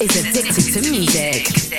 is addicted to music.